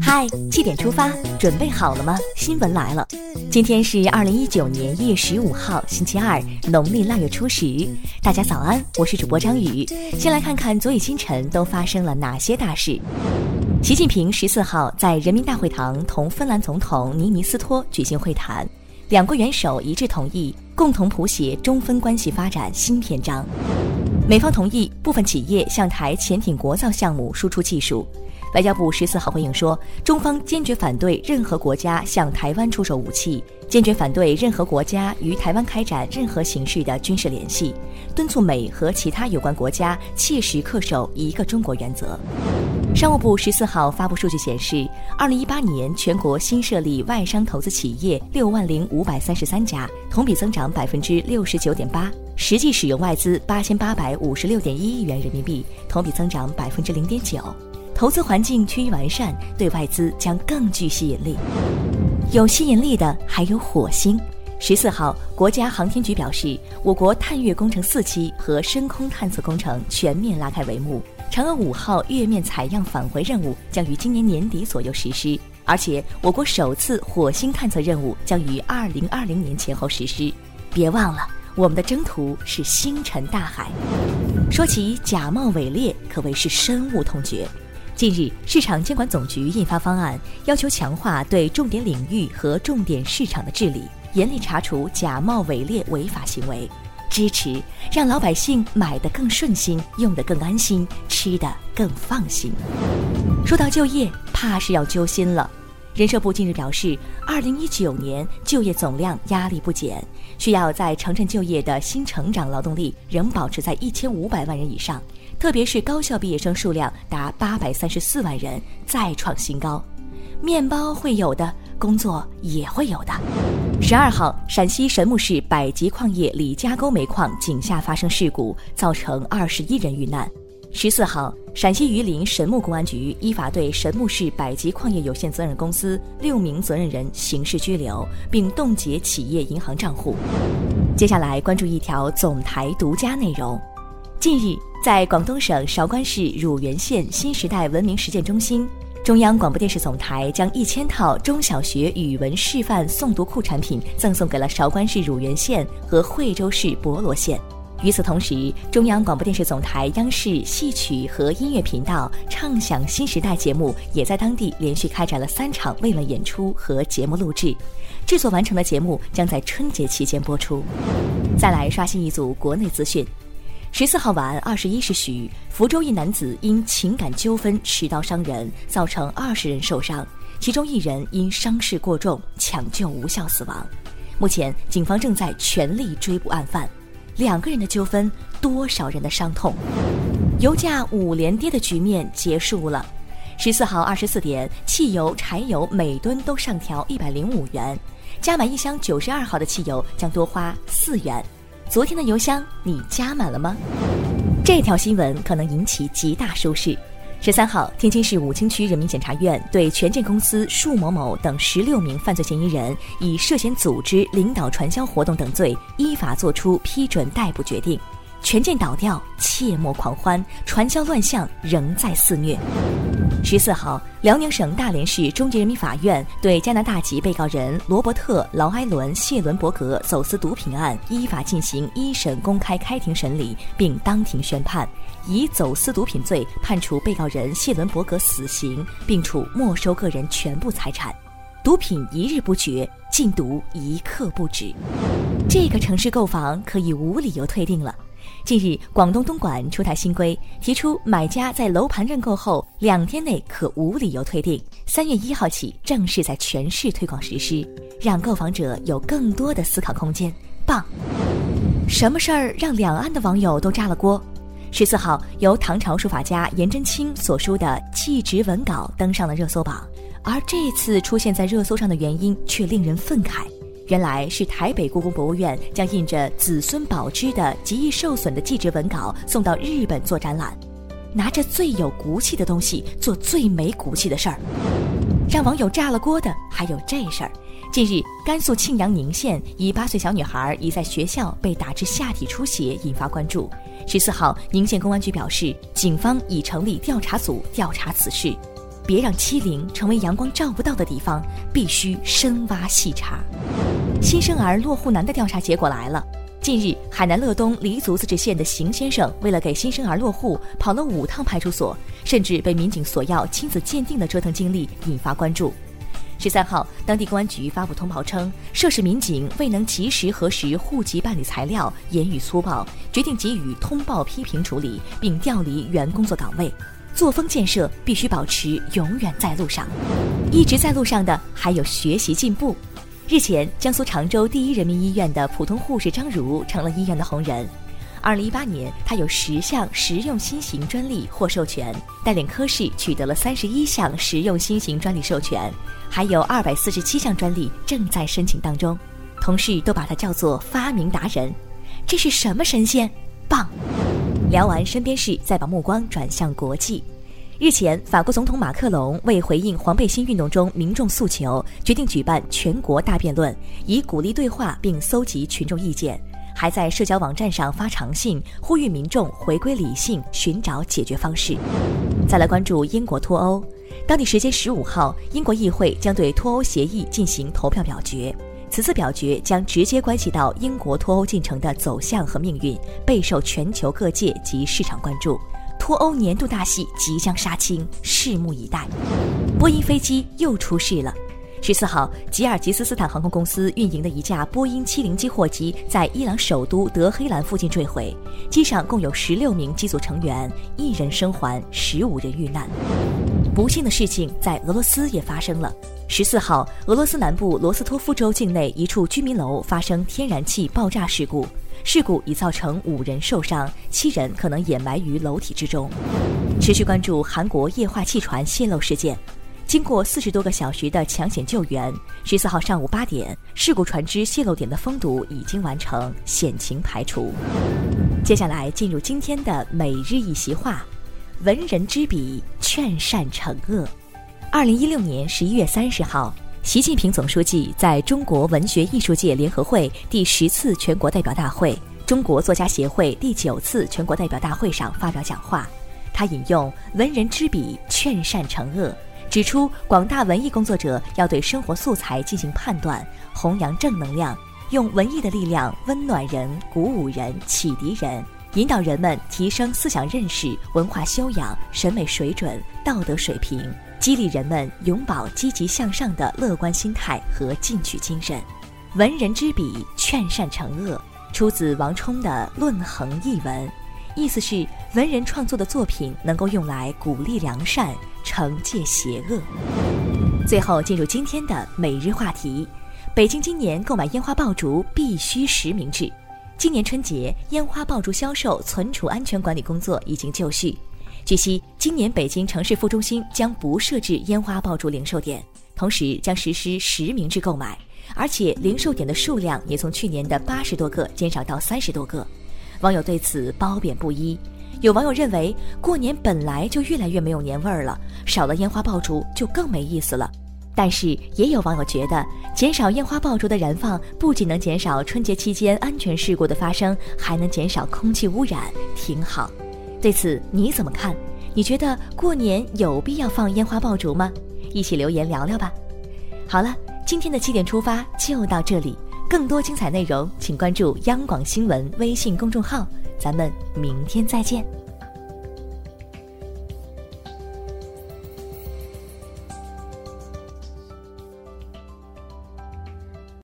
嗨，七点出发，准备好了吗？新闻来了，今天是二零一九年一月十五号，星期二，农历腊月初十。大家早安，我是主播张宇。先来看看昨夜今晨都发生了哪些大事。习近平十四号在人民大会堂同芬兰总统尼尼斯托举行会谈，两国元首一致同意共同谱写中芬关系发展新篇章。美方同意部分企业向台潜艇国造项目输出技术。外交部十四号回应说，中方坚决反对任何国家向台湾出售武器，坚决反对任何国家与台湾开展任何形式的军事联系，敦促美和其他有关国家切实恪守一个中国原则。商务部十四号发布数据显示，二零一八年全国新设立外商投资企业六万零五百三十三家，同比增长百分之六十九点八，实际使用外资八千八百五十六点一亿元人民币，同比增长百分之零点九。投资环境趋于完善，对外资将更具吸引力。有吸引力的还有火星。十四号，国家航天局表示，我国探月工程四期和深空探测工程全面拉开帷幕。嫦娥五号月面采样返回任务将于今年年底左右实施，而且我国首次火星探测任务将于二零二零年前后实施。别忘了，我们的征途是星辰大海。说起假冒伪劣，可谓是深恶痛绝。近日，市场监管总局印发方案，要求强化对重点领域和重点市场的治理，严厉查处假冒伪劣违法行为，支持让老百姓买得更顺心，用得更安心，吃得更放心。说到就业，怕是要揪心了。人社部近日表示，二零一九年就业总量压力不减，需要在城镇就业的新成长劳动力仍保持在一千五百万人以上。特别是高校毕业生数量达八百三十四万人，再创新高。面包会有的，工作也会有的。十二号，陕西神木市百吉矿业李家沟煤矿井下发生事故，造成二十一人遇难。十四号，陕西榆林神木公安局依法对神木市百吉矿业有限责任公司六名责任人刑事拘留，并冻结企业银行账户。接下来关注一条总台独家内容。近日，在广东省韶关市乳源县新时代文明实践中心，中央广播电视总台将一千套中小学语文示范诵读库产品赠送给了韶关市乳源县和惠州市博罗县。与此同时，中央广播电视总台央视戏曲和音乐频道畅享新时代节目也在当地连续开展了三场慰问演出和节目录制，制作完成的节目将在春节期间播出。再来刷新一组国内资讯。十四号晚二十一时许，福州一男子因情感纠纷持刀伤人，造成二十人受伤，其中一人因伤势过重抢救无效死亡。目前，警方正在全力追捕案犯。两个人的纠纷，多少人的伤痛？油价五连跌的局面结束了。十四号二十四点，汽油、柴油每吨都上调一百零五元，加满一箱九十二号的汽油将多花四元。昨天的邮箱你加满了吗？这条新闻可能引起极大收视。十三号，天津市武清区人民检察院对权健公司束某某等十六名犯罪嫌疑人以涉嫌组织、领导传销活动等罪，依法作出批准逮捕决定。权健倒掉，切莫狂欢，传销乱象仍在肆虐。十四号，辽宁省大连市中级人民法院对加拿大籍被告人罗伯特·劳埃伦·谢伦伯格走私毒品案依法进行一审公开开庭审理，并当庭宣判，以走私毒品罪判处被告人谢伦伯格死刑，并处没收个人全部财产。毒品一日不绝，禁毒一刻不止。这个城市购房可以无理由退订了。近日，广东东莞出台新规，提出买家在楼盘认购后两天内可无理由退订。三月一号起正式在全市推广实施，让购房者有更多的思考空间。棒！什么事儿让两岸的网友都炸了锅？十四号，由唐朝书法家颜真卿所书的祭侄文稿登上了热搜榜，而这次出现在热搜上的原因却令人愤慨。原来是台北故宫博物院将印着子孙宝之的极易受损的祭侄文稿送到日本做展览，拿着最有骨气的东西做最没骨气的事儿，让网友炸了锅的还有这事儿。近日，甘肃庆阳宁县一八岁小女孩儿已在学校被打致下体出血，引发关注。十四号，宁县公安局表示，警方已成立调查组调查此事。别让欺凌成为阳光照不到的地方，必须深挖细查。新生儿落户难的调查结果来了。近日，海南乐东黎族自治县的邢先生为了给新生儿落户，跑了五趟派出所，甚至被民警索要亲子鉴定的折腾经历引发关注。十三号，当地公安局发布通报称，涉事民警未能及时核实户籍办理材料，言语粗暴，决定给予通报批评处理，并调离原工作岗位。作风建设必须保持永远在路上，一直在路上的还有学习进步。日前，江苏常州第一人民医院的普通护士张茹成了医院的红人。二零一八年，她有十项实用新型专利获授权，带领科室取得了三十一项实用新型专利授权，还有二百四十七项专利正在申请当中。同事都把她叫做“发明达人”，这是什么神仙？棒！聊完身边事，再把目光转向国际。日前，法国总统马克龙为回应黄背心运动中民众诉求，决定举办全国大辩论，以鼓励对话并搜集群众意见。还在社交网站上发长信，呼吁民众回归理性，寻找解决方式。再来关注英国脱欧，当地时间十五号，英国议会将对脱欧协议进行投票表决。此次表决将直接关系到英国脱欧进程的走向和命运，备受全球各界及市场关注。脱欧年度大戏即将杀青，拭目以待。波音飞机又出事了。十四号，吉尔吉斯斯坦航空公司运营的一架波音七零七货机在伊朗首都德黑兰附近坠毁，机上共有十六名机组成员，一人生还，十五人遇难。不幸的事情在俄罗斯也发生了。十四号，俄罗斯南部罗斯托夫州境内一处居民楼发生天然气爆炸事故。事故已造成五人受伤，七人可能掩埋于楼体之中。持续关注韩国液化气船泄漏事件，经过四十多个小时的抢险救援，十四号上午八点，事故船只泄漏点的封堵已经完成，险情排除。接下来进入今天的每日一席话：文人之笔，劝善惩恶。二零一六年十一月三十号。习近平总书记在中国文学艺术界联合会第十次全国代表大会、中国作家协会第九次全国代表大会上发表讲话，他引用“文人之笔，劝善惩恶”，指出广大文艺工作者要对生活素材进行判断，弘扬正能量，用文艺的力量温暖人、鼓舞人、启迪人，引导人们提升思想认识、文化修养、审美水准、道德水平。激励人们永葆积极向上的乐观心态和进取精神。文人之笔，劝善惩恶，出自王充的《论衡》一文，意思是文人创作的作品能够用来鼓励良善，惩戒邪恶。最后进入今天的每日话题：北京今年购买烟花爆竹必须实名制。今年春节烟花爆竹销售存储安全管理工作已经就绪。据悉，今年北京城市副中心将不设置烟花爆竹零售点，同时将实施实名制购买，而且零售点的数量也从去年的八十多个减少到三十多个。网友对此褒贬不一，有网友认为过年本来就越来越没有年味儿了，少了烟花爆竹就更没意思了。但是也有网友觉得，减少烟花爆竹的燃放，不仅能减少春节期间安全事故的发生，还能减少空气污染，挺好。对此你怎么看？你觉得过年有必要放烟花爆竹吗？一起留言聊聊吧。好了，今天的七点出发就到这里，更多精彩内容请关注央广新闻微信公众号，咱们明天再见。